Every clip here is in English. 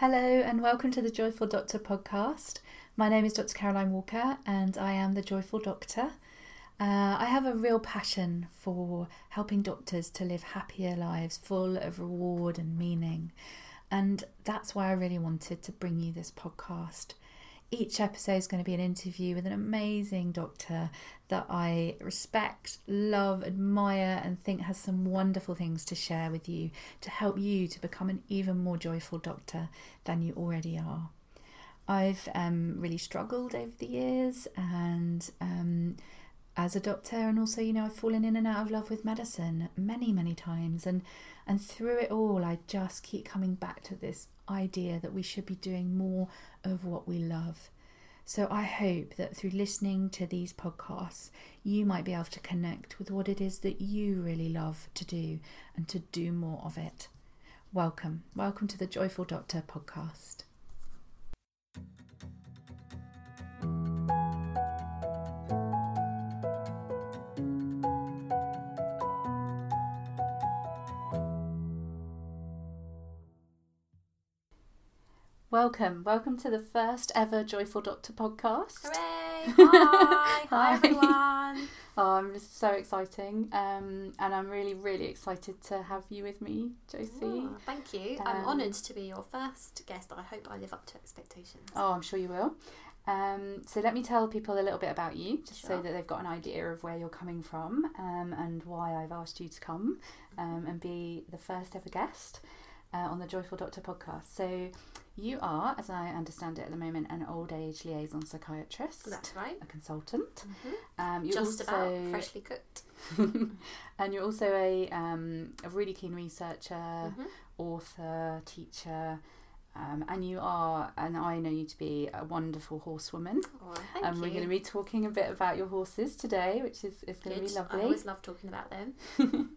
Hello, and welcome to the Joyful Doctor podcast. My name is Dr. Caroline Walker, and I am the Joyful Doctor. Uh, I have a real passion for helping doctors to live happier lives full of reward and meaning. And that's why I really wanted to bring you this podcast. Each episode is going to be an interview with an amazing doctor that I respect, love, admire, and think has some wonderful things to share with you to help you to become an even more joyful doctor than you already are. I've um, really struggled over the years and um, as a doctor, and also, you know, I've fallen in and out of love with medicine many, many times. And, and through it all, I just keep coming back to this idea that we should be doing more of what we love. So I hope that through listening to these podcasts, you might be able to connect with what it is that you really love to do and to do more of it. Welcome. Welcome to the Joyful Doctor podcast. Welcome, welcome to the first ever Joyful Doctor podcast. Hooray! Hi, hi everyone. Oh, I'm so exciting, um, and I'm really, really excited to have you with me, Josie. Oh, thank you. I'm Um, honoured to be your first guest. I hope I live up to expectations. Oh, I'm sure you will. Um, so let me tell people a little bit about you, just so that they've got an idea of where you're coming from um, and why I've asked you to come um, and be the first ever guest uh, on the Joyful Doctor podcast. So you are, as I understand it at the moment, an old age liaison psychiatrist, That's right. a consultant. hmm Um, you're Just also, about freshly cooked. and you're also a um, a really keen researcher, Mhm. author, teacher. Um, and you are, and I know you to be a wonderful horsewoman. Oh, thank and you. we're going to be talking a bit about your horses today, which is, is going to be lovely. I always love talking about them.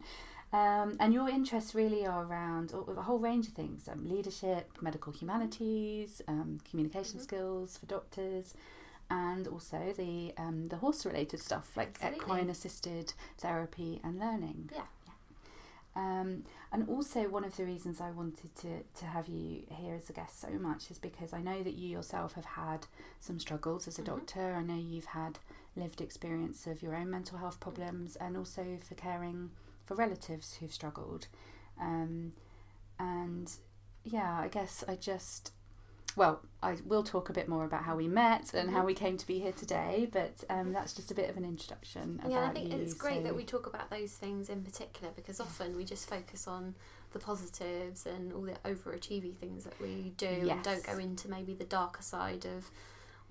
um, and your interests really are around a whole range of things um, leadership, medical humanities, um, communication Mhm. skills for doctors, and also the, um, the horse related stuff like equine assisted therapy and learning. Yeah. Um, and also, one of the reasons I wanted to, to have you here as a guest so much is because I know that you yourself have had some struggles as a Mhm. doctor. I know you've had lived experience of your own mental health problems and also for caring for relatives who've struggled. Um, and yeah, I guess I just, well, I will talk a bit more about how we met and how Mhm. we came to be here today, but um, that's just a bit of an introduction yeah, I think you. it's great so- that we talk about those things in particular because often we just focus on the positives and all the overachieving things that we do and don't go into maybe the darker side of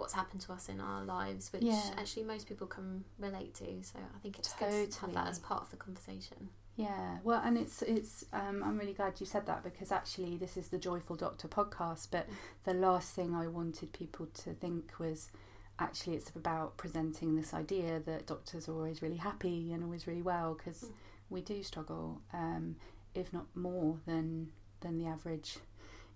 what's happened to us in our lives, which Yeah. actually most people can relate to. So I think it's good to have that as part of the conversation. Yeah, well, and it's it's. Um, I'm really glad you said that because actually this is the Joyful Doctor podcast. But the last thing I wanted people to think was actually it's about presenting this idea that doctors are always really happy and always really well because Mm. we do struggle, um, if not more than than the average,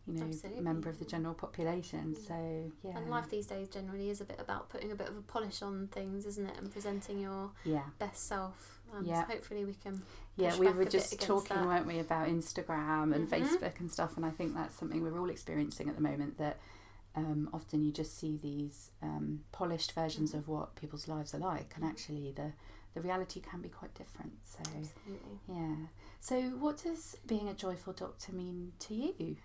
you know, Absolutely. member of the general population. Mm. So yeah, And life these days generally is a bit about putting a bit of a polish on things, isn't it? And presenting your yeah. best self. Um, Yeah. So hopefully we can. Yeah, we were just talking, that. weren't we, about Instagram and Mhm. Facebook and stuff, and I think that's something we're all experiencing at the moment. That um, often you just see these um, polished versions Mhm. of what people's lives are like, and Mhm. actually the the reality can be quite different. So Absolutely. yeah. So what does being a joyful doctor mean to you?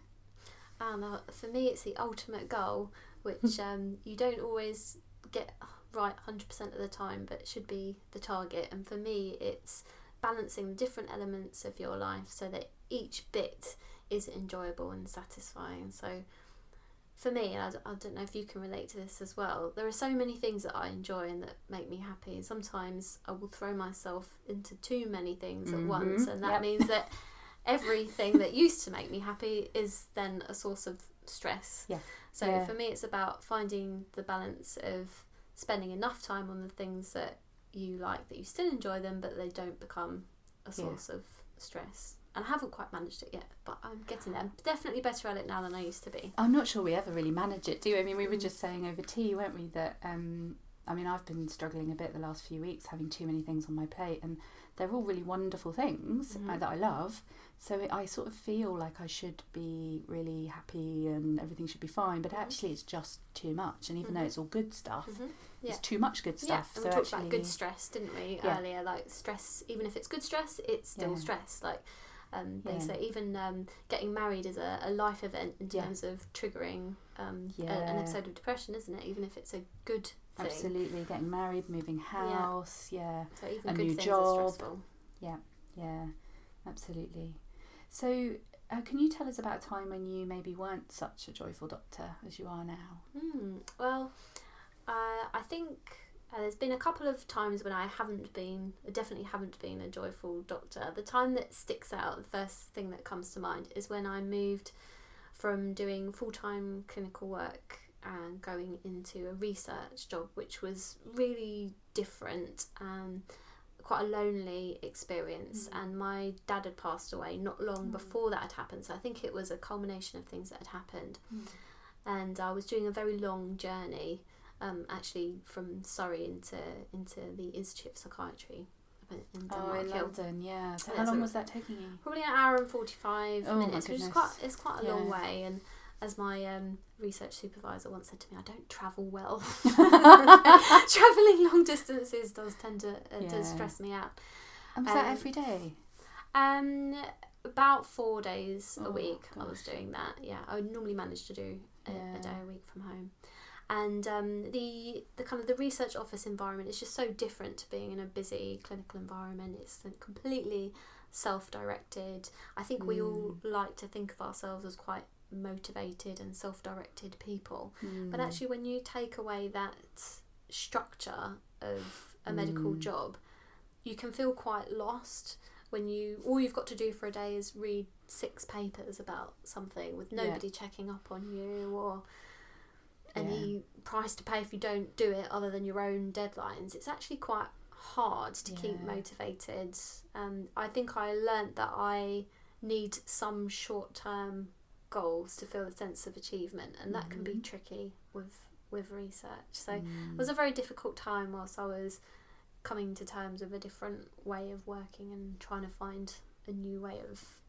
And uh, for me, it's the ultimate goal, which um, you don't always get right 100% of the time, but should be the target. And for me, it's balancing the different elements of your life so that each bit is enjoyable and satisfying. So for me, I, I, don't know if you can relate to this as well, there are so many things that I enjoy and that make me happy. And sometimes I will throw myself into too many things at once, and that yep. means that everything that used to make me happy is then a source of stress. Yeah. So Yeah. for me, it's about finding the balance of spending enough time on the things that you like, that you still enjoy them, but they don't become a Yeah. source of stress. And I haven't quite managed it yet, but I'm getting there. I'm definitely better at it now than I used to be. I'm not sure we ever really manage it, do we? I mean, we were Mm. just saying over tea, weren't we, that um, I mean, I've been struggling a bit the last few weeks, having too many things on my plate, and they're all really wonderful things uh, Mhm. that I love. So it, I sort of feel like I should be really happy and everything should be fine, but Mhm. actually it's just too much. And even though Mhm. it's all good stuff, Mhm. Yeah. it's too much good stuff. Yeah, and so we talked actually, about good stress, didn't we, Yeah. earlier? Like stress, even if it's good stress, it's still Yeah. stress. Like um, they Yeah. say, even um, getting married is a, a life event in Yeah. terms of triggering um, a- an episode of depression, isn't it? Even if it's a good absolutely getting married, moving house, yeah. So even A good new job. are stressful. Yeah, absolutely. So, uh, can you tell us about a time when you maybe weren't such a joyful doctor as you are now? Hmm. Well, uh, I think uh, there's been a couple of times when I haven't been, definitely haven't been a joyful doctor. The time that sticks out, the first thing that comes to mind, is when I moved from doing full time clinical work and going into a research job, which was really different. Um, quite a lonely experience Mm. and my dad had passed away not long Mm. before that had happened so i think it was a culmination of things that had happened and I was doing a very long journey, um, actually from Surrey into into the Institute of Psychiatry in, Oh, in Hill. London, yeah. So, Yeah, how long was that taking you? Probably an hour and forty five Oh, my minutes, which is quite it's quite a long way. And as my um, research supervisor once said to me, I don't travel well. Traveling long distances does tend to uh, Yeah. to stress me out. And was that Um, every day? Um, about four days a Oh, week I was doing that. Yeah, I would normally manage to do a, Yeah. a day a week from home. And um, the the kind of the research office environment is just so different to being in a busy clinical environment. It's completely self-directed. I think we all like to think of ourselves as quite motivated and self-directed people. But Mm. actually, when you take away that structure of a medical Mm. job, you can feel quite lost when you all you've got to do for a day is read six papers about something with Yeah. nobody checking up on you or any price to pay if you don't do it other than your own deadlines. It's actually quite hard to keep motivated. Um, I think I learnt that I need some short term goals to feel a sense of achievement, and that can be Mhm. tricky with with research. So it Mm. was a very difficult time whilst I was coming to terms with a different way of working and trying to find a new way of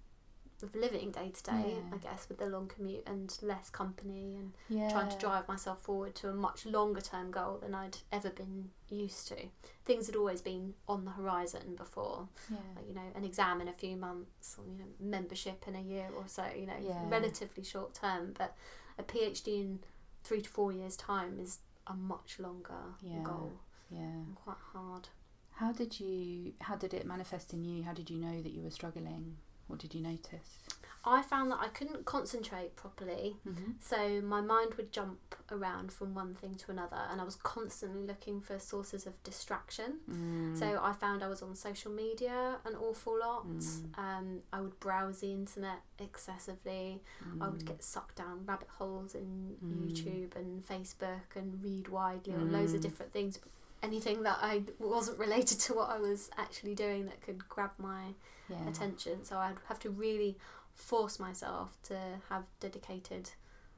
of living day to day. I guess with the long commute and less company and yeah. trying to drive myself forward to a much longer term goal than I'd ever been used to. Things had always been on the horizon before, Yeah. like, you know, an exam in a few months, or you know, membership in a year or so. You know, Yeah. relatively short term. But a PhD in three to four years' time is a much longer goal Yeah. and quite hard. How did you? How did it manifest in you? How did you know that you were struggling? What did you notice? I found that I couldn't concentrate properly. Mm-hmm. So my mind would jump around from one thing to another, and I was constantly looking for sources of distraction. Mm. So I found I was on social media an awful lot. Mm. Um, I would browse the internet excessively. I would Mm. get sucked down rabbit holes in Mm. YouTube and Facebook and read widely on loads of Mm. different things. Anything that I wasn't related to what I was actually doing that could grab my yeah. attention. So I'd have to really force myself to have dedicated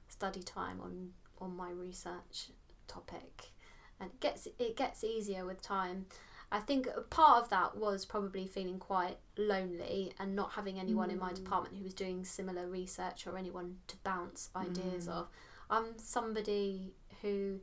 study time on on my research topic, and it gets it gets easier with time. I think part of that was probably feeling quite lonely and not having anyone in my Mm. department who was doing similar research or anyone to bounce ideas Mm. off. I'm somebody who,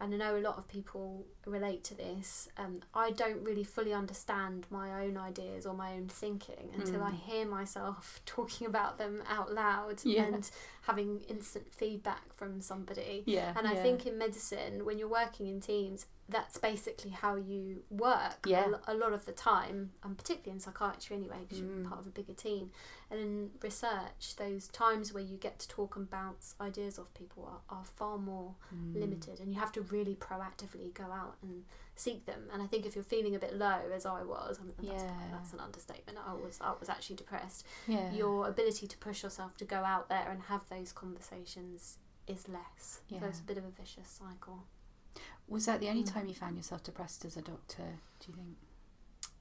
and I know a lot of people relate to this. Um, I don't really fully understand my own ideas or my own thinking until I Mm. hear myself talking about them out loud Yeah. and having instant feedback from somebody. Yeah. And I yeah. think in medicine, when you're working in teams, that's basically how you work Yeah. a, lot of the time, and particularly in psychiatry anyway, because Mm. you're part of a bigger team. And in research, those times where you get to talk and bounce ideas off people are, are far more Mm. limited, and you have to really proactively go out and seek them. And I think if you're feeling a bit low, as I was, I mean, that's, Yeah. that's an understatement. I was I was actually depressed. Yeah. Your ability to push yourself to go out there and have those conversations is less. So it's a bit of a vicious cycle. Was that the only Mm. time you found yourself depressed as a doctor? Do you think?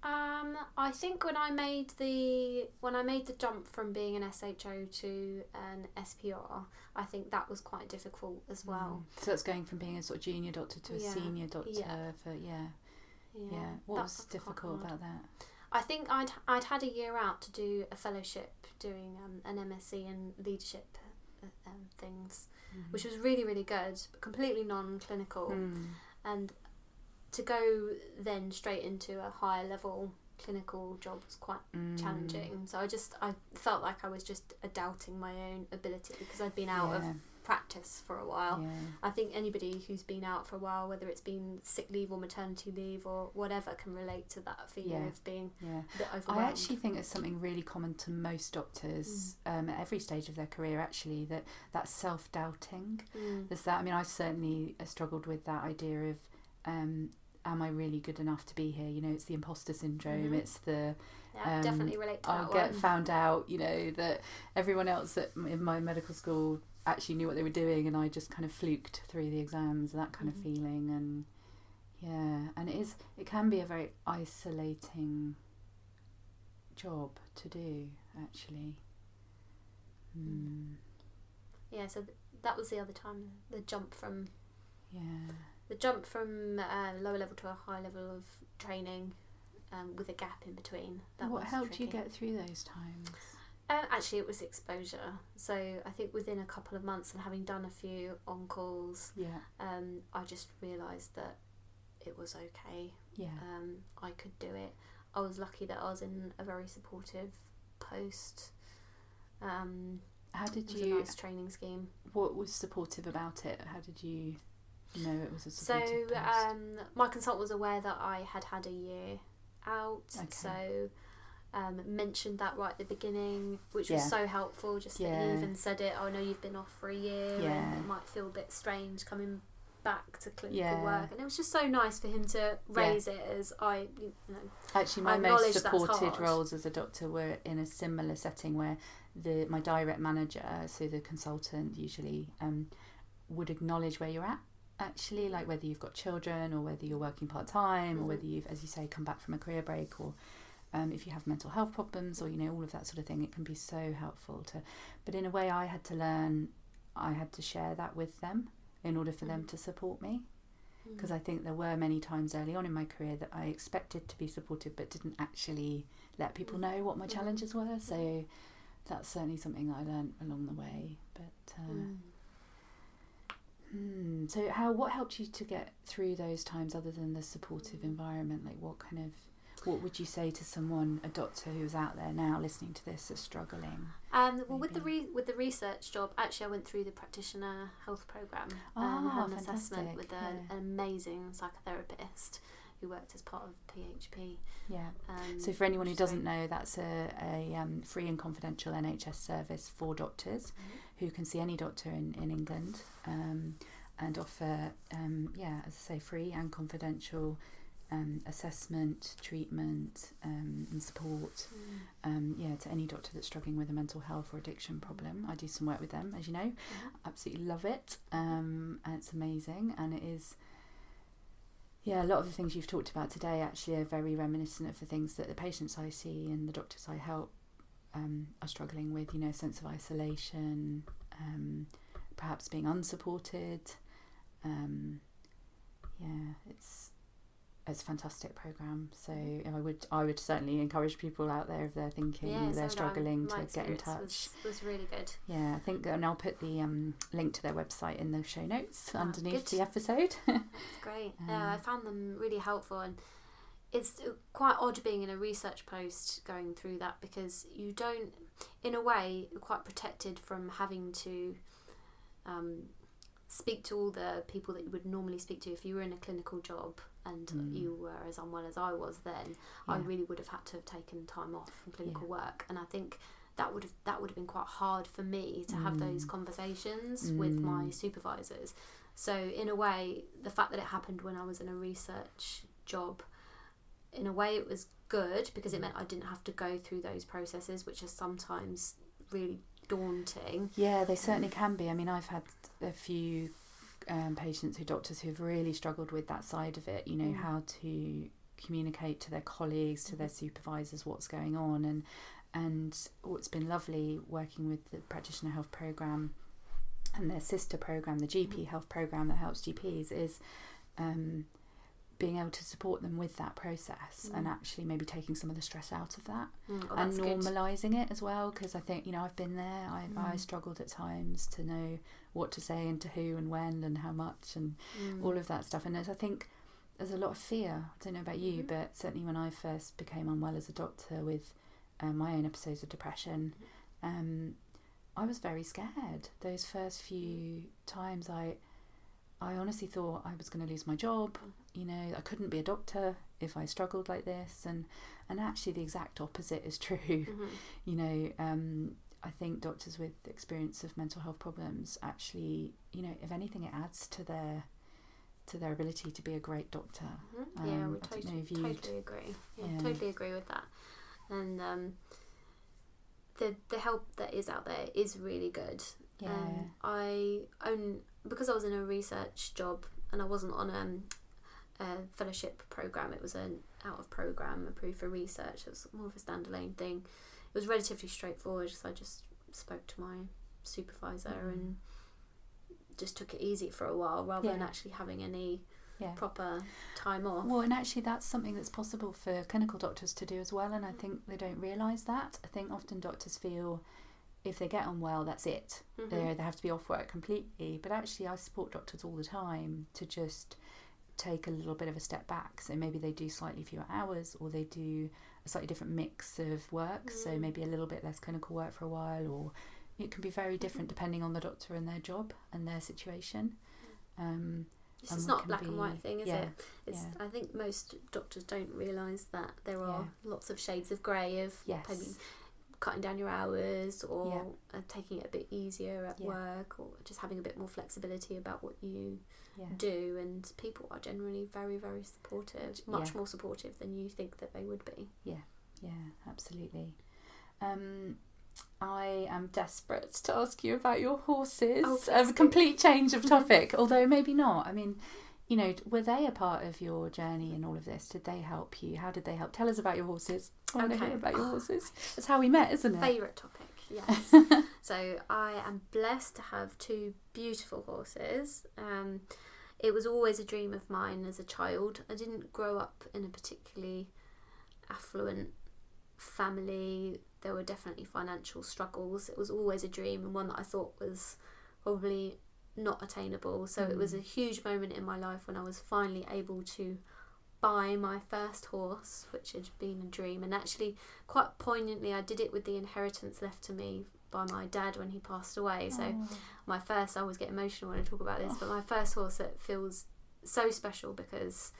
Um, I think when I made the when I made the jump from being an SHO to an SPR, I think that was quite difficult as well. Mm. So that's going from being a sort of junior doctor to a Yeah. senior doctor Yeah. for yeah, Yeah. yeah. What that- was difficult about that? I think I'd I'd had a year out to do a fellowship doing um, an MSc in leadership uh, um, things, which was really really good, but completely non-clinical. Mm. and to go then straight into a higher level clinical job was quite Mm. challenging so i just i felt like i was just doubting my own ability because i'd been out yeah. of practice for a while yeah. i think anybody who's been out for a while whether it's been sick leave or maternity leave or whatever can relate to that feeling Yeah. of being Yeah. a bit I actually think it's something really common to most doctors Mm. um, at every stage of their career. Actually, that that self doubting. Mm. There's that. I mean, I certainly uh, struggled with that idea of, um, am I really good enough to be here? You know, it's the imposter syndrome. Mhm. It's the yeah, um, definitely relate to I'll get one found out. You know that everyone else at, in my medical school actually knew what they were doing, and I just kind of fluked through the exams. That kind Mhm. of feeling, and yeah, and it is. It can be a very isolating job to do, actually. Mm, yeah so th- that was the other time the jump from yeah. the jump from uh, lower level to a high level of training um, with a gap in between. That what helped you get through those times? Um, actually, it was exposure. So I think within a couple of months and having done a few on calls, Yeah, um, I just realised that it was okay. yeah, Um, I could do it. I was lucky that I was in a very supportive post. Um, How did you? nice training scheme. What was supportive about it? How did you know it was a So supportive post? um, my consultant was aware that I had had a year out, Okay. so um, mentioned that right at the beginning, which was Yeah. so helpful. Just that Yeah. he even said it. Oh, I know you've been off for a year, Yeah. and it might feel a bit strange coming back to clinical Yeah. work. And it was just so nice for him to raise it as I, you know, Actually, my most supported roles as a doctor were in a similar setting where the my direct manager, so the consultant, usually um, would acknowledge where you're at. Actually, like whether you've got children or whether you're working part time or Mhm. whether you've, as you say, come back from a career break or um, if you have mental health problems or you know all of that sort of thing. It can be so helpful to. But in a way, I had to learn. I had to share that with them in order for them Mhm. to support me mm. because I think there were many times early on in my career that I expected to be supported but didn't actually let people Mm. know what my Mhm. challenges were. So that's certainly something that I learned along the way. But uh, Mm. hmm, so how what helped you to get through those times other than the supportive Mm. environment? Like what kind of what would you say to someone, a doctor who's out there now listening to this, is struggling? Um, well, with the re- with the research job, actually, I went through the practitioner health program had an assessment fantastic, with a, yeah. an amazing psychotherapist who worked as part of PHP. Yeah. Um, So for anyone who doesn't know, that's a, a um, free and confidential NHS service for doctors. Mm-hmm. who can see any doctor in, in England um, and offer, um, yeah, as I say, free and confidential um, assessment, treatment, um, and support, Mm. um, yeah, to any doctor that's struggling with a mental health or addiction problem. I do some work with them, as you know. Mhm. Absolutely love it, um, and it's amazing, and it is. Yeah, a lot of the things you've talked about today actually are very reminiscent of the things that the patients I see and the doctors I help um, are struggling with. You know, a sense of isolation, um, perhaps being unsupported. Um, yeah, it's it's a fantastic program. So I would I would certainly encourage people out there if they're thinking Yeah, they're I. struggling to get in touch. Was, was really good. Yeah, I think, and I'll put the um, link to their website in the show notes Ah, underneath good. the episode. It's great. yeah, I Um, found them really helpful, and it's quite odd being in a research post going through that because you don't, in a way, you're quite protected from having to um, speak to all the people that you would normally speak to if you were in a clinical job and Mm. you were as unwell as I was then. I really would have had to have taken time off from clinical work, and I think that would have that would have been quite hard for me to have those Mm. conversations with my Mm. supervisors. So in a way, the fact that it happened when I was in a research job, in a way, it was good because it meant I didn't have to go through those processes, which are sometimes really daunting. Yeah, they certainly can be. I mean, I've had a few um, patients who doctors who've really struggled with that side of it. You know, Mm. how to communicate to their colleagues, to their supervisors what's going on, and and what's been lovely working with the practitioner health program and their sister program, the GP health program that helps GPs, is um, being able to support them with that process and actually maybe taking some of the stress out of that Mm, oh, and that's good. normalizing it as well because I think you know I've been there I I Mm. struggled at times to know what to say and to who and when and how much and Mm. all of that stuff and there's, I think there's a lot of fear I don't know about you Mhm. but certainly when I first became unwell as a doctor with um, my own episodes of depression um, I was very scared those first few times I I honestly thought I was going to lose my job you know I couldn't be a doctor if I struggled like this and and actually the exact opposite is true Mhm. you know um, I think doctors with experience of mental health problems actually you know if anything it adds to their to their ability to be a great doctor Mhm. yeah, Um, we I don't totally, know if you'd- totally agree. Yeah, Yeah. totally agree with that. And um, the the help that is out there is really good. yeah Um, I own because I was in a research job and I wasn't on um, a fellowship program. It was an out of program approved for research. It was more of a standalone thing. It was relatively straightforward. So I just spoke to my supervisor Mhm. and just took it easy for a while rather than actually having any yeah proper time off. Well, and actually, that's something that's possible for clinical doctors to do as well. And I think they don't realise that. I think often doctors feel if they get on well, that's it. Mhm. They they have to be off work completely. But actually, I support doctors all the time to just take a little bit of a step back. So maybe they do slightly fewer hours, or they do a slightly different mix of work. So Mm. maybe a little bit less clinical work for a while, or it can be very different Mm-hmm. depending on the doctor and their job and their situation. Um, just what not black and white thing, is yeah, it? It's, yeah. I think most doctors don't realise that there are Yeah. lots of shades of grey of Yes. Cutting down your hours or Yeah. uh, taking it a bit easier at Yeah. work or just having a bit more flexibility about what you yeah. do. And people are generally very, very supportive, much more supportive than you think that they would be. Yeah, yeah absolutely. Um, I am desperate to ask you about your horses. Oh, a complete change of topic, although maybe not. I mean, you know, were they a part of your journey in all of this? Did they help you? How did they help? Tell us about your horses. I want to hear about your horses. That's how we met, isn't it? Favourite topic, yes. so I am blessed to have two beautiful horses. Um, it was always a dream of mine as a child. I didn't grow up in a particularly affluent family. There were definitely financial struggles. It was always a dream and one that I thought was probably not attainable. So it was a mm. huge moment in my life when I was finally able to buy my first horse, which had been a dream. And actually, quite poignantly, I did it with the inheritance left to me by my dad when he passed away. So Oh. my first, I always get emotional when I talk about this, but my first horse that feels so special because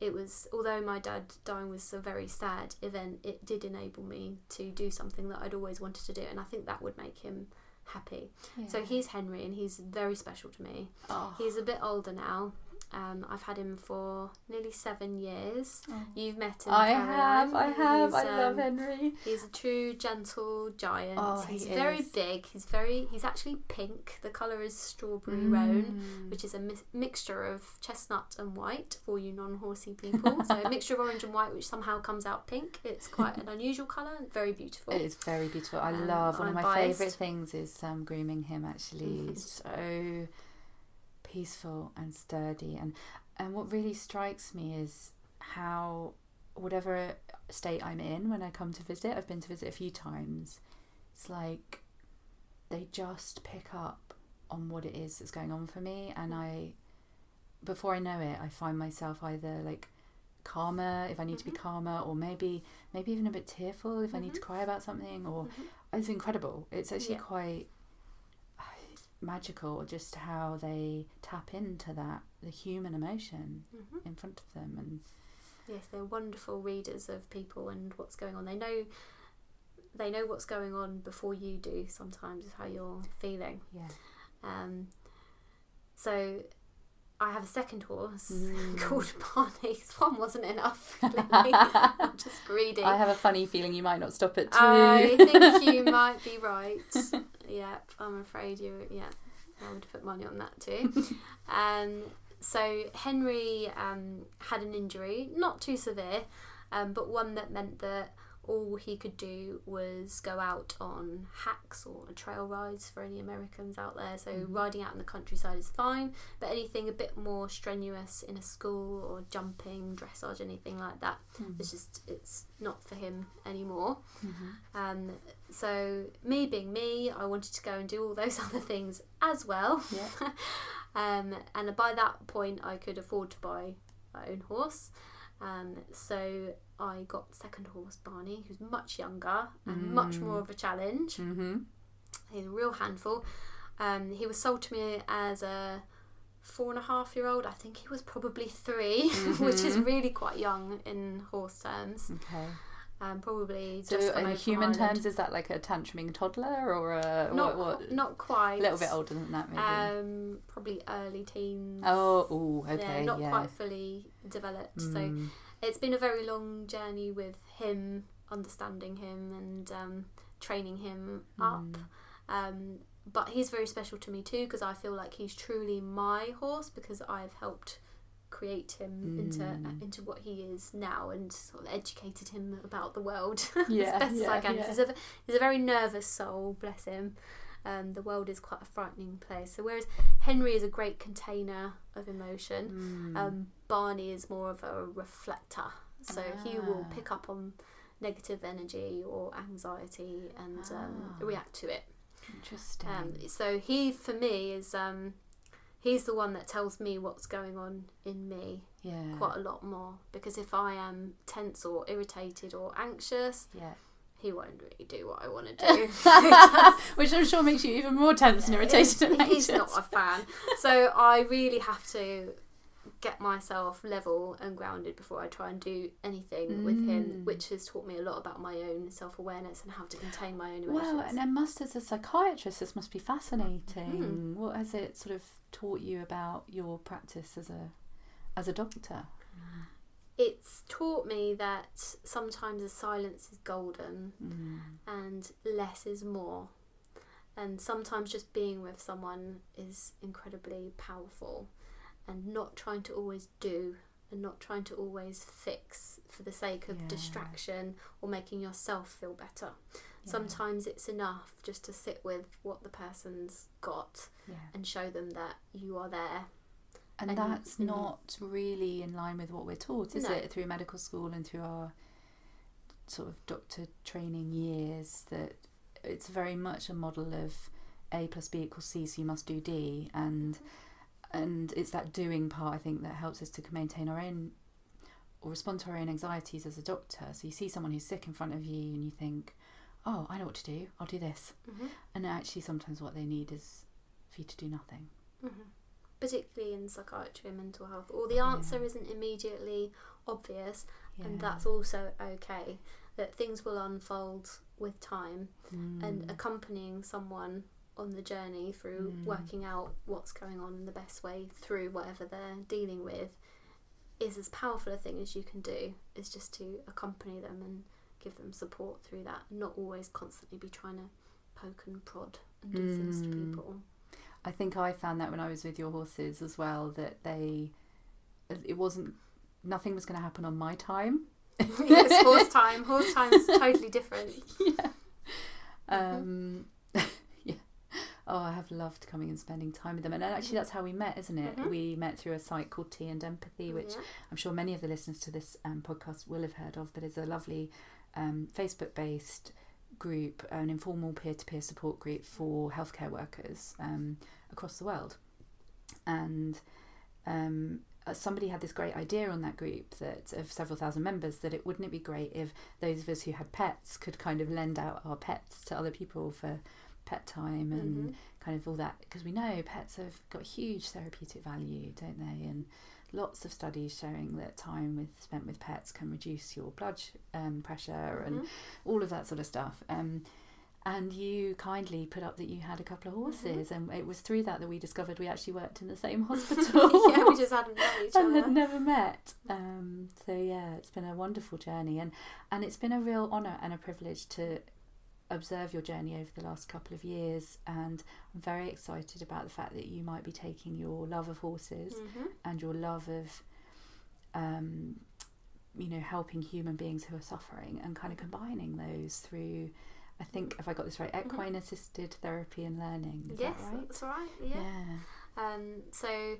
it was, although my dad dying was a very sad event, it did enable me to do something that I'd always wanted to do, and I think that would make him happy. So he's Henry, and he's very special to me. Oh. He's a bit older now. Um, I've had him for nearly seven years. Oh. You've met him. I Caroline. have, I have, I He's, love um, Henry. He's a true gentle giant. Oh, he's he very is. big. He's very. He's actually pink. The colour is strawberry roan, Mm. which is a mi- mixture of chestnut and white for you non-horsey people. so a mixture of orange and white, which somehow comes out pink. It's quite an unusual colour. Very beautiful. It is very beautiful. I Um, love one of I'm my biased. favourite things is um, grooming him. Actually, so peaceful and sturdy, and and what really strikes me is how whatever state I'm in when I come to visit, I've been to visit a few times. It's like they just pick up on what it is that's going on for me, and I before I know it, I find myself either like calmer if I need to be calmer, or maybe maybe even a bit tearful if I need to cry about something. Or Mhm. it's incredible. It's actually Yeah. quite magical just how they tap into that the human emotion Mhm. in front of them and Yes, they're wonderful readers of people and what's going on. They know. They know what's going on before you do. Sometimes how you're feeling. yeah Um, so I have a second horse Mm. called Barney. One wasn't enough. I'm just greedy. I have a funny feeling you might not stop at two. I think you might be right. yep, I'm afraid you. Yeah, I would put money on that too. um, so Henry um, had an injury, not too severe, um, but one that meant that all he could do was go out on hacks or trail rides for any Americans out there. So Mhm. riding out in the countryside is fine, but anything a bit more strenuous in a school or jumping, dressage, anything like that, it's just it's not for him anymore. Mhm. Um, so me being me, I wanted to go and do all those other things as well. Yeah. um, and by that point, I could afford to buy my own horse. Um, so I got second horse Barney, who's much younger and much Mm. more of a challenge. Mhm. He's a real handful. Um, he was sold to me as a four and a half year old. I think he was probably 3 which is Mhm. really quite young in horse terms. Okay. Um, probably So just in human terms, is that like a tantruming toddler or a not what? what? not quite. a little bit older than that, maybe. Um, probably early teens. oh, ooh, Yeah, okay, not yeah. quite fully developed. So Mm, it's been a very long journey with him, understanding him and um, training him up. mm. Um, but he's very special to me too because I feel like he's truly my horse because I've helped create him into Mm. into what he is now and sort of educated him about the world Yeah, as best as I can. yeah. He's, a, he's a very nervous soul, bless him. Um, the world is quite a frightening place. So whereas Henry is a great container of emotion, Mm. um, Barney is more of a reflector. So he will Ah. pick up on negative energy or anxiety and um, Ah. react to it. Interesting. Um, so he, for me, is um, he's the one that tells me what's going on in me yeah. quite a lot more. Because if I am tense or irritated or anxious, Yeah. He won't really do what I want to do. Which I'm sure makes you even more tense and irritated and he's not a fan. So I really have to get myself level and grounded before I try and do anything with him, Mm. which has taught me a lot about my own self awareness and how to contain my own emotions. Wow, and then must as a psychiatrist, this must be fascinating. Hmm. What has it sort of taught you about your practice as a as a doctor? It's taught me that sometimes the silence is golden Mm. and less is more. And sometimes just being with someone is incredibly powerful and not trying to always do and not trying to always fix for the sake of Yeah. distraction or making yourself feel better. Yeah. Sometimes it's enough just to sit with what the person's got Yeah. and show them that you are there. And, And- that's mm. not really in line with what we're taught, is No. it? Through medical school and through our sort of doctor training years, that it's very much a model of A plus B equals C, so you must do D, and and it's that doing part I think that helps us to maintain our own or respond to our own anxieties as a doctor. So you see someone who's sick in front of you, and you think, "Oh, I know what to do. I'll do this," Mm-hmm. and actually sometimes what they need is for you to do nothing. Mm-hmm. Particularly in psychiatry and mental health, or the answer isn't immediately obvious, and that's also okay. That things will unfold with time, and Mm. accompanying someone on the journey through Mm. working out what's going on in the best way through whatever they're dealing with is as powerful a thing as you can do. Is just to accompany them and give them support through that, not always constantly be trying to poke and prod and do things to Mm. people. I think I found that when I was with your horses as well that they it wasn't nothing was going to happen on my time. yes, horse time. Horse time is totally different. yeah. Um yeah. Oh, I have loved coming and spending time with them. And actually that's how we met, isn't it? Mhm. We met through a site called Tea and Empathy, which Yeah. I'm sure many of the listeners to this um, podcast will have heard of, but it's a lovely um, Facebook based group, an informal peer to peer support group for healthcare workers um, across the world. And um, uh, somebody had this great idea on that group that of several thousand members that it wouldn't it be great if those of us who had pets could kind of lend out our pets to other people for pet time and Mhm. kind of all that because we know pets have got huge therapeutic value don't they and lots of studies showing that time with spent with pets can reduce your blood sh- um, pressure and Mhm. all of that sort of stuff um, and you kindly put up that you had a couple of Mm-hmm. horses and it was through that that we discovered we actually worked in the same hospital yeah, we just hadn't known each and other. And had never met. Um, so yeah, it's been a wonderful journey, and and it's been a real honour and a privilege to observe your journey over the last couple of years, and I'm very excited about the fact that you might be taking your love of horses hmm and your love of, um, you know, helping human beings who are suffering and kind of combining those through. I think, if I got this right, Mhm. equine assisted therapy and learning. Is Yes, that right? that's right. Yeah. yeah. Um, so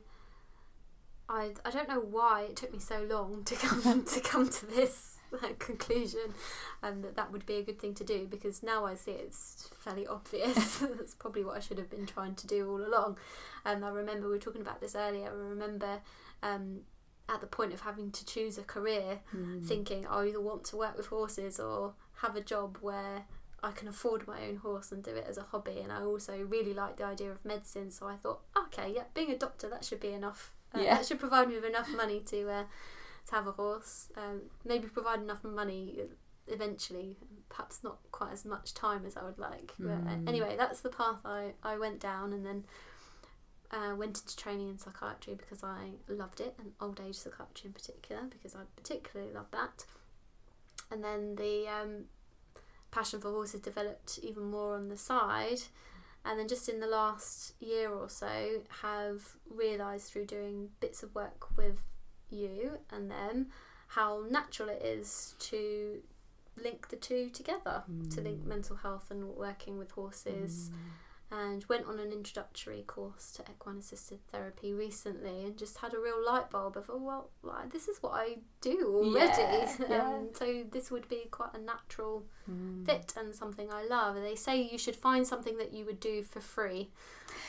I I don't know why it took me so long to come to come to this like, conclusion, and that that would be a good thing to do because now I see it's fairly obvious. That's probably what I should have been trying to do all along. And I remember we were talking about this earlier. I remember. Um, at the point of having to choose a career, Mm. thinking I either want to work with horses or have a job where I can afford my own horse and do it as a hobby. And I also really like the idea of medicine, so I thought, okay, yeah, being a doctor that should be enough. Uh, Yeah. That should provide me with enough money to uh, to have a horse. Um, maybe provide enough money eventually. Perhaps not quite as much time as I would like. But uh, Mm. anyway, that's the path I, I went down, and then. Uh, went into training in psychiatry because I loved it, and old age psychiatry in particular because I particularly love that. And then the um, passion for horses developed even more on the side, and then just in the last year or so, have realised through doing bits of work with you and them how natural it is to link the two together, to link Mm. mental health and working with horses Mm. And went on an introductory course to equine assisted therapy recently and just had a real light bulb of oh well like, this is what I do already Yeah, yeah. um, so this would be quite a natural Mm. fit and something I love they say you should find something that you would do for free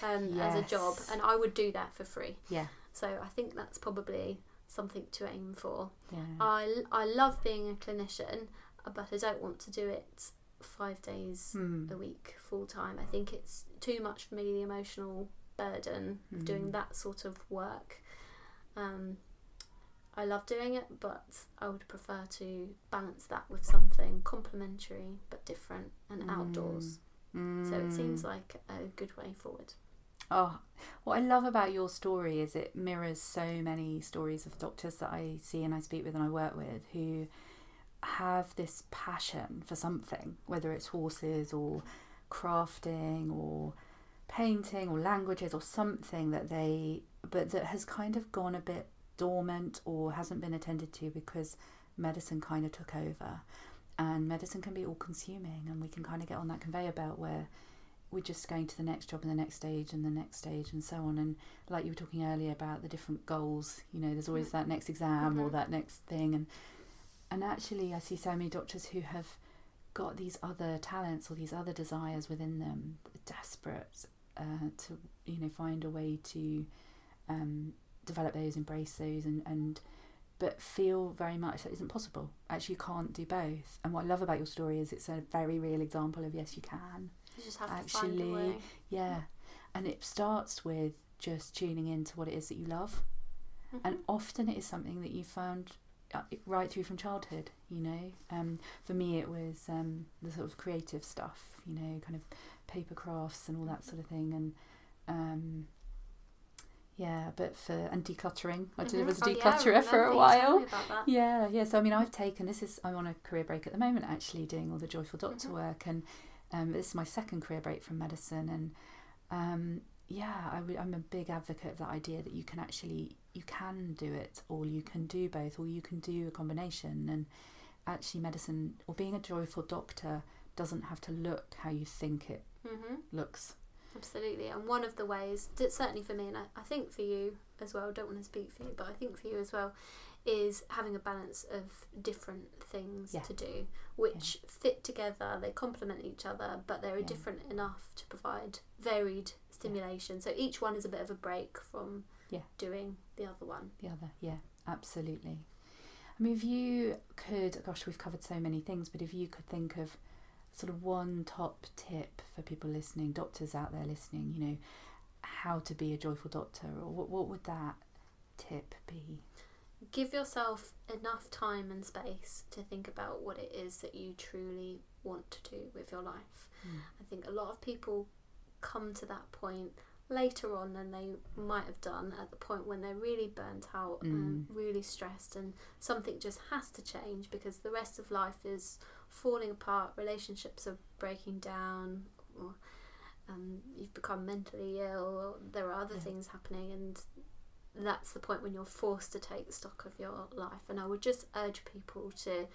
um, as a job and I would do that for free Yeah. so I think that's probably something to aim for Yeah. I, I love being a clinician but I don't want to do it five days Mm. a week full time. I think it's too much for me the emotional burden of doing Mm. that sort of work. Um, I love doing it, but I would prefer to balance that with something complementary but different and outdoors. So it seems Mm. like a good way forward. Oh, what I love about your story is it mirrors so many stories of doctors that I see and I speak with and I work with who have this passion for something, whether it's horses or crafting or painting or languages or something that they, but that has kind of gone a bit dormant or hasn't been attended to because medicine kind of took over. And medicine can be all consuming, and we can kind of get on that conveyor belt where we're just going to the next job and the next stage and the next stage and so on. And like you were talking earlier about the different goals, you know, there's always that next exam or Mhm. that next thing. And and actually, I see so many doctors who have got these other talents or these other desires within them, desperate uh, to you know find a way to um, develop those, embrace those, and and but feel very much that isn't possible. Actually, you can't do both. And what I love about your story is it's a very real example of yes, you can. You just have to find a Actually, way. Yeah, and it starts with just tuning into what it is that you love, and Mhm. often it is something that you found right through from childhood. You know, um, for me it was um, the sort of creative stuff. You know, kind of paper crafts and all that sort of thing, and um, yeah, but for and decluttering, I did Mhm. was a Oh, yeah, declutterer for a while. me about that. Yeah, yeah. So I mean, I've taken this is I'm on a career break at the moment, actually doing all the joyful doctor Mhm. work, and um, this is my second career break from medicine, and um, yeah, I would, I'm a big advocate of that idea that you can actually you can do it, or you can do both, or you can do a combination, and actually medicine or being a joyful doctor doesn't have to look how you think it Mhm. looks. Absolutely, and one of the ways, certainly for me, and I, I think for you as well, don't want to speak for you, but I think for you as well, is having a balance of different things Yeah. to do, which fit together, they complement each other, but they're Yeah. different enough to provide varied stimulation. So each one is a bit of a break from Yeah. doing the other one. the other. Yeah, absolutely. I mean, if you could, gosh, we've covered so many things, but if you could think of sort of one top tip for people listening, doctors out there listening, you know, how to be a joyful doctor, or what, what would that tip be? Give yourself enough time and space to think about what it is that you truly want to do with your life. Mm. I think a lot of people come to that point later on than they might have done at the point when they're really burnt out and Mm. really stressed and something just has to change because the rest of life is falling apart, relationships are breaking down, or um, you've become mentally ill, there are other Yeah. things happening, and that's the point when you're forced to take stock of your life. And I would just urge people to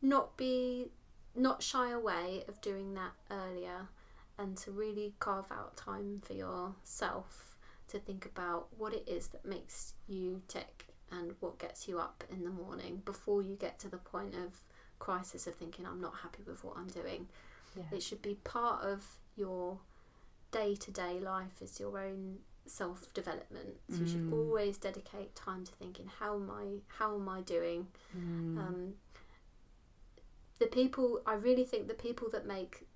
not be, not shy away of doing that earlier, and to really carve out time for yourself to think about what it is that makes you tick and what gets you up in the morning before you get to the point of crisis of thinking I'm not happy with what I'm doing. Yeah. It should be part of your day to day life is your own self development. So you should Mm. always dedicate time to thinking how am I how am I doing? Mm. Um, the people I really think the people that make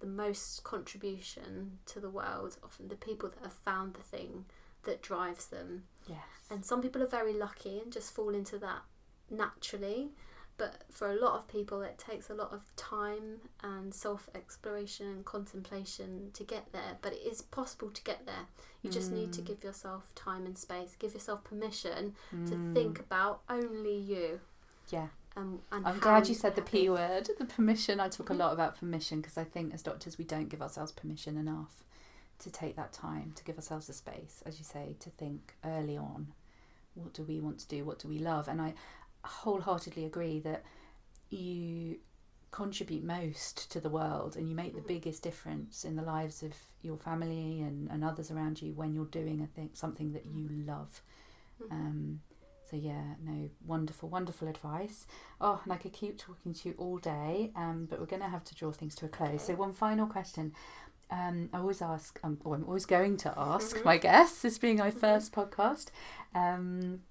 the most contribution to the world often the people that have found the thing that drives them yes. and some people are very lucky and just fall into that naturally but for a lot of people it takes a lot of time and self exploration and contemplation to get there but it is possible to get there you just need to Mm. give yourself time and space give yourself permission Mm. to think about only you Yeah. and, and I'm glad you said be the. P word, the permission. I talk a Mhm. lot about permission because I think as doctors we don't give ourselves permission enough to take that time to give ourselves the space, as you say, to think early on what do we want to do, what do we love. And I wholeheartedly agree that you contribute most to the world and you make the Mhm. biggest difference in the lives of your family and, and others around you when you're doing a thing something that you love. Mhm. Um, so yeah, no, wonderful, wonderful advice. Oh, and I could keep talking to you all day, um, but we're going to have to draw things to a close. So one final question. Um, I always ask, um, or I'm always going to ask Mhm. my guests, this being my first podcast um,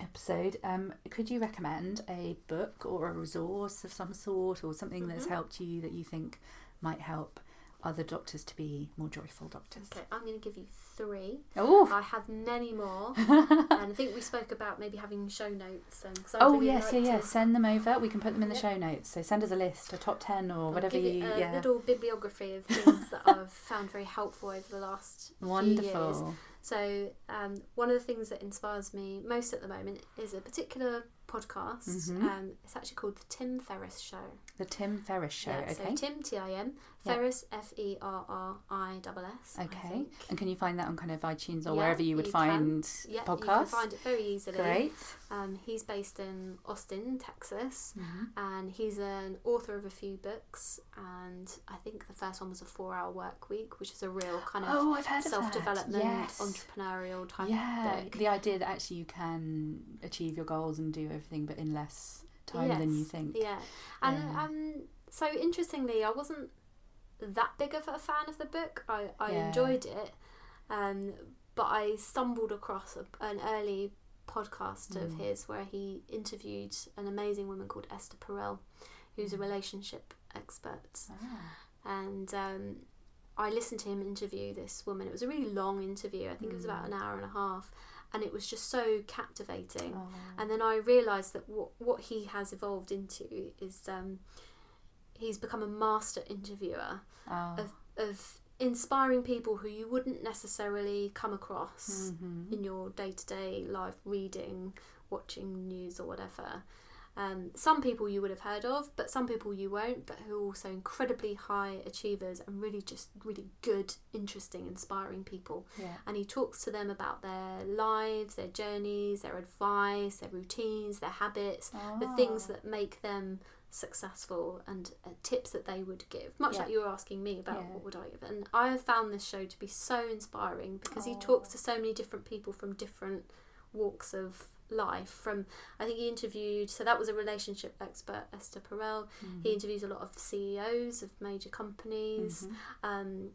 episode. Um, could you recommend a book or a resource of some sort, or something that's Mhm. helped you that you think might help other doctors to be more joyful doctors? Okay, I'm going to give you three. Oh, I have many more, and I think we spoke about maybe having show notes. I'd Oh really yes, yeah, yeah. Send them over. We can put them in the Yep. show notes. So send us a list, a top ten or I'll whatever you. a yeah. little bibliography of things that I've found very helpful over the last few years. Wonderful. So, um, one of the things that inspires me most at the moment is a particular podcast. Mhm. Um, it's actually called the Tim Ferriss Show. The Tim Ferriss Show. Yeah, okay. So Tim T I M Yeah. Ferriss F E R R I S S. Okay. And can you find that on kind of iTunes or Yeah, wherever you would you find Yeah, you can find it very easily. Great. Um, he's based in Austin, Texas, Mhm. and he's an author of a few books. And I think the first one was a four-hour work week, which is a real kind of Oh, I've heard self-development, Yes. entrepreneurial type yeah, book. the idea that actually you can achieve your goals and do everything, but in less time than you think. Yeah, and um, so interestingly, I wasn't that big of a fan of the book. I, I Yeah. enjoyed it, um, but I stumbled across a, an early podcast of Mm. his where he interviewed an amazing woman called Esther Perel, who's a Mm. relationship expert, Ah. and um, I listened to him interview this woman. It was a really long interview. I think it was about Mm. an hour and a half, and it was just so captivating. Oh. And then I realised that what what he has evolved into is um, he's become a master interviewer Oh. of of inspiring people who you wouldn't necessarily come across Mhm. in your day to day life, reading, watching news or whatever. Um, some people you would have heard of, but some people you won't, but who are also incredibly high achievers and really just really good, interesting, inspiring people Yeah. and he talks to them about their lives, their journeys, their advice, their routines, their habits, the things Ah. that make them successful, and uh, tips that they would give. Much Yeah. like you were asking me about Yeah. what would I give, and I have found this show to be so inspiring because he Oh. talks to so many different people from different walks of life. From I think he interviewed, so that was a relationship expert, Esther Perel. Mhm. He interviews a lot of CEOs of major companies Mhm. um,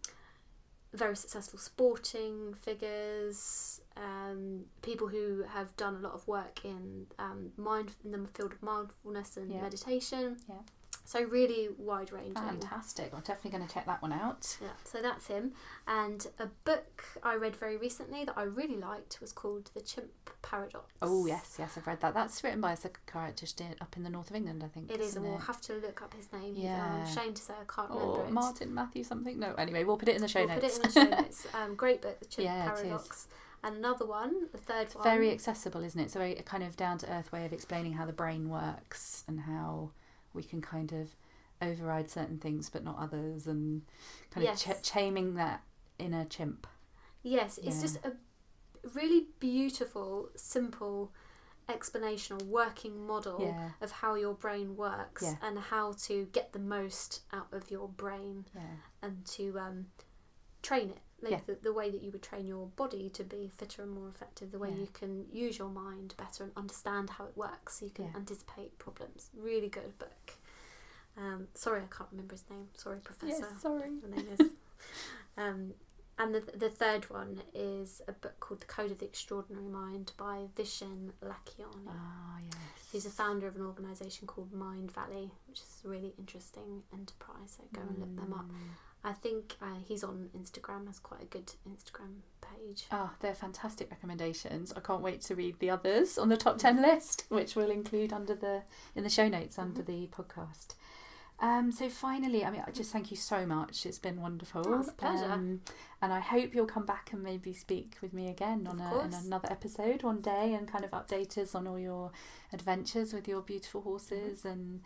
very successful sporting figures, um, people who have done a lot of work in um, mind in the field of mindfulness and Yeah. meditation. Yeah. So really wide range. Fantastic. I'm definitely going to check that one out. Yeah, so that's him. And a book I read very recently that I really liked was called The Chimp Paradox. Oh yes, yes, I've read that. That's written by a psychiatrist up in the north of England, I think. It and we'll it? have to look up his name. Yeah. I'm ashamed to say I can't remember Or it. Martin Matthew something. No, anyway, we'll put it in the show we'll notes. put it in the show notes. Um, great book, The Chimp Yeah, it is. Another one, the third It's one. very accessible, isn't it? It's a very kind of down to earth way of explaining how the brain works and how we can kind of override certain things but not others, and kind Yes. of ch- taming that inner chimp. Yes, it's Yeah. just a really beautiful, simple explanation or working model Yeah, of how your brain works Yeah. and how to get the most out of your brain and to um, train it. Like Yeah. the, the way that you would train your body to be fitter and more effective, the way Yeah. you can use your mind better and understand how it works so you can Yeah. anticipate problems. Really good book. Um, sorry, I can't remember his name. Sorry, Professor. yes, sorry. The name is. um, and the, the third one is a book called The Code of the Extraordinary Mind by Vishen Lakhiani. Ah, yes. He's a founder of an organisation called Mind Valley, which is a really interesting enterprise. So go and look them up. I think uh, he's on Instagram, has quite a good Instagram page. Oh, they're fantastic recommendations. I can't wait to read the others on the top ten list, which we'll include under the in the show notes under the podcast. Um, so finally, I mean, I just thank you so much. It's been wonderful. Oh, it's a pleasure. Um, and I hope you'll come back and maybe speak with me again on a, course. another episode one day and kind of update us on all your adventures with your beautiful horses and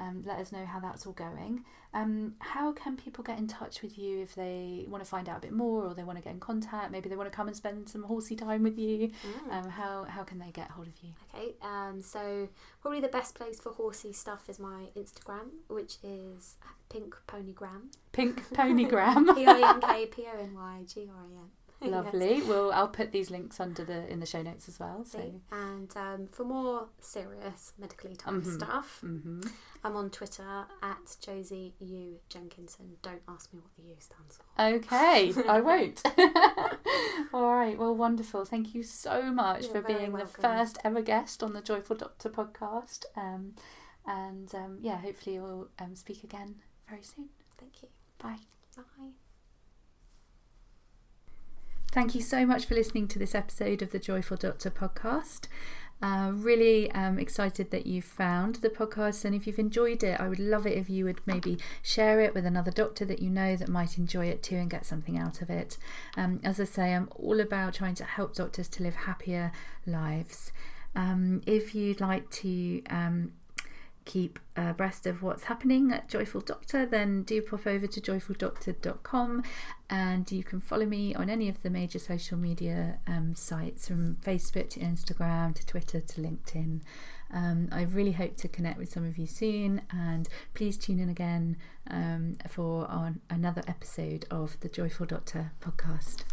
um, let us know how that's all going. Um, how can people get in touch with you if they want to find out a bit more or they want to get in contact? Maybe they want to come and spend some horsey time with you. Mm. Um, how, how can they get hold of you? Okay, um, so probably the best place for horsey stuff is my Instagram, which is Pink Ponygram. Pink Ponygram. P I N K P O N Y G R E N. Lovely. Well, I'll put these links under the in the show notes as well. So. And um, for more serious medically type Mhm. stuff, hmm I'm on Twitter at Josie U Jenkinson. Don't ask me what the U stands for. Okay, I won't. All right, well, wonderful. Thank you so much You're for being the first ever guest on the Joyful Doctor podcast. Um, and um, yeah, hopefully we'll um, speak again very soon. Thank you. Bye. Bye. Thank you so much for listening to this episode of the Joyful Doctor podcast. Uh, really um, excited that you've found the podcast, and if you've enjoyed it, I would love it if you would maybe share it with another doctor that you know that might enjoy it too and get something out of it. Um, as I say, I'm all about trying to help doctors to live happier lives. Um, if you'd like to um, keep abreast of what's happening at Joyful Doctor, then do pop over to joyfuldoctor.com and you can follow me on any of the major social media um, sites from Facebook to Instagram to Twitter to LinkedIn. Um, I really hope to connect with some of you soon, and please tune in again um, for our, another episode of the Joyful Doctor podcast.